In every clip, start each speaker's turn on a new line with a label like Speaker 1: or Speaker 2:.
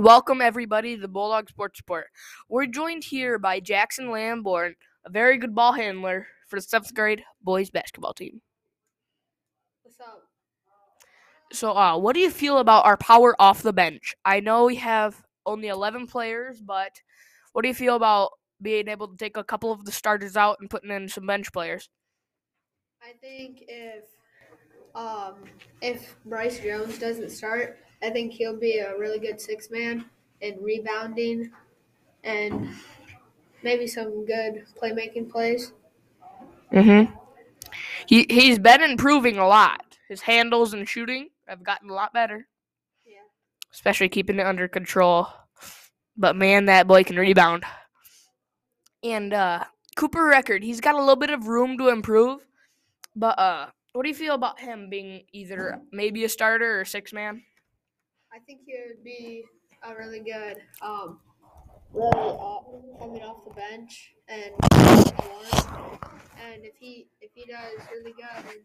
Speaker 1: Welcome, everybody, to the Bulldog Sports Report. We're joined here by Jaxon Lamborn, a very good ball handler for the seventh grade boys basketball team.
Speaker 2: What's up?
Speaker 1: So, uh, what do you feel about our power off the bench? I know we have only 11 players, but what do you feel about being able to take a couple of the starters out and putting in some bench players?
Speaker 2: I think if um if Bryce Jones doesn't start, I think he'll be a really good six man in rebounding and maybe some good playmaking plays.
Speaker 1: Mm-hmm. He he's been improving a lot. His handles and shooting have gotten a lot better.
Speaker 2: Yeah.
Speaker 1: Especially keeping it under control. But man, that boy can rebound. And uh Cooper Record, he's got a little bit of room to improve. But uh what do you feel about him being either maybe a starter or six man?
Speaker 2: I think he would be a really good um really uh, coming off the bench and and if he if he does really good in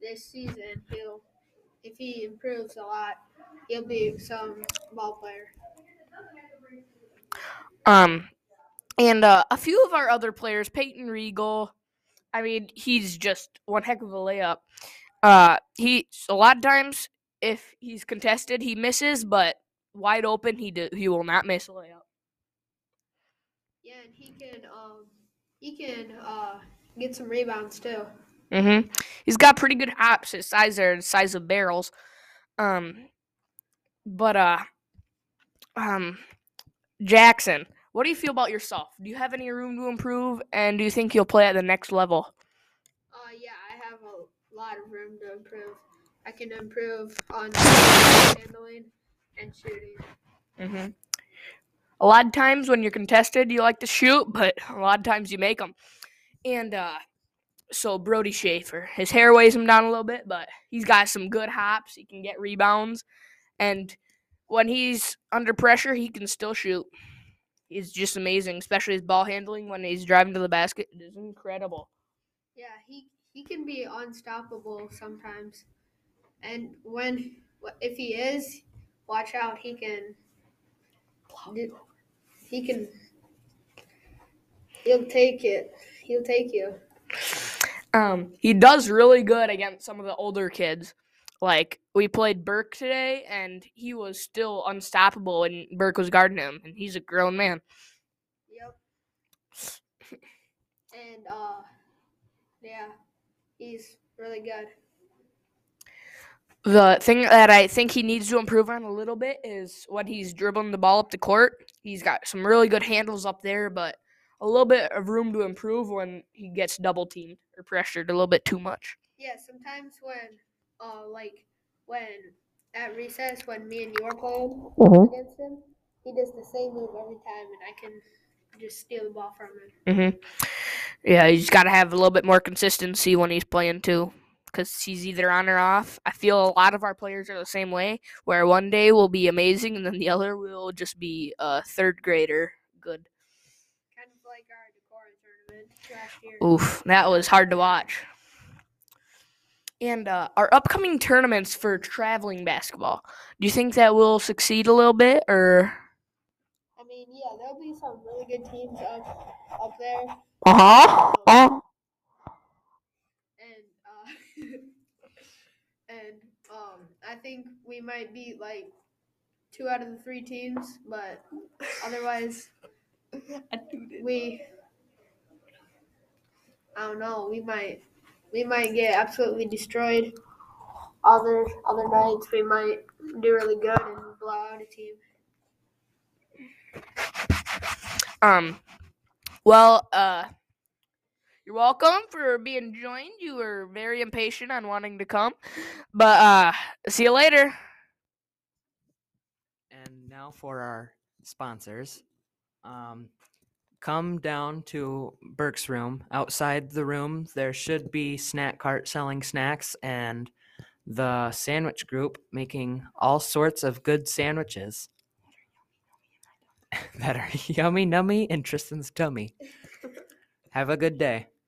Speaker 2: this season, he'll if he improves a lot, he'll be some ball player.
Speaker 1: Um, and uh, a few of our other players, Peyton Regal. I mean, he's just one heck of a layup. Uh, he a lot of times if he's contested, he misses, but wide open, he do, he will not miss a layup.
Speaker 2: Yeah, and he can um he can uh get some rebounds too.
Speaker 1: Mm-hmm. He's got pretty good hops. His size are the size of barrels. Um, but uh, um, Jaxon, what do you feel about yourself? Do you have any room to improve, and do you think you'll play at the next level?
Speaker 2: Uh yeah, I have a lot of room to improve. I can improve on handling and shooting.
Speaker 1: Mm-hmm. A lot of times when you're contested, you like to shoot, but a lot of times you make them. And uh, so Brody Schaefer, his hair weighs him down a little bit, but he's got some good hops. He can get rebounds, and when he's under pressure, he can still shoot. He's just amazing, especially his ball handling when he's driving to the basket. It is incredible.
Speaker 2: Yeah, he he can be unstoppable sometimes, and when if he is, watch out. He can. He can. He'll take it. He'll take you.
Speaker 1: Um, he does really good against some of the older kids. Like we played Burke today, and he was still unstoppable, and Burke was guarding him, and he's a grown man.
Speaker 2: Yep. And uh, yeah, he's really good.
Speaker 1: The thing that I think he needs to improve on a little bit is when he's dribbling the ball up the court. He's got some really good handles up there, but a little bit of room to improve when he gets double teamed or pressured a little bit too much.
Speaker 2: Yeah, sometimes when, uh, like when at recess when me and you are playing
Speaker 1: Mhm.
Speaker 2: against him, he does the same move every time, and I can just steal the ball from him.
Speaker 1: Mm-hmm. Yeah, he's got to have a little bit more consistency when he's playing too, because he's either on or off. I feel a lot of our players are the same way, where one day will be amazing and then the other will just be a third grader good.
Speaker 2: Kind of like our Decorum tournament last year.
Speaker 1: Oof, that was hard to watch. And uh, our upcoming tournaments for traveling basketball, do you think that will succeed a little bit, or?
Speaker 2: I mean, yeah, there'll be some really good teams up up there,
Speaker 1: Uh huh. Uh.
Speaker 2: and uh, and um, I think we might beat like two out of the three teams, but otherwise we I don't know, we might we might get absolutely destroyed. Other other nights we might do really good and blow out a team.
Speaker 1: Um, well, uh, you're welcome for being joined. You were very impatient on wanting to come, but uh, see you later.
Speaker 3: And now for our sponsors. Um, come down to Burke's room. Outside the room, there should be snack cart selling snacks and the sandwich group making all sorts of good sandwiches that are yummy, nummy, in Tristan's tummy. Have a good day.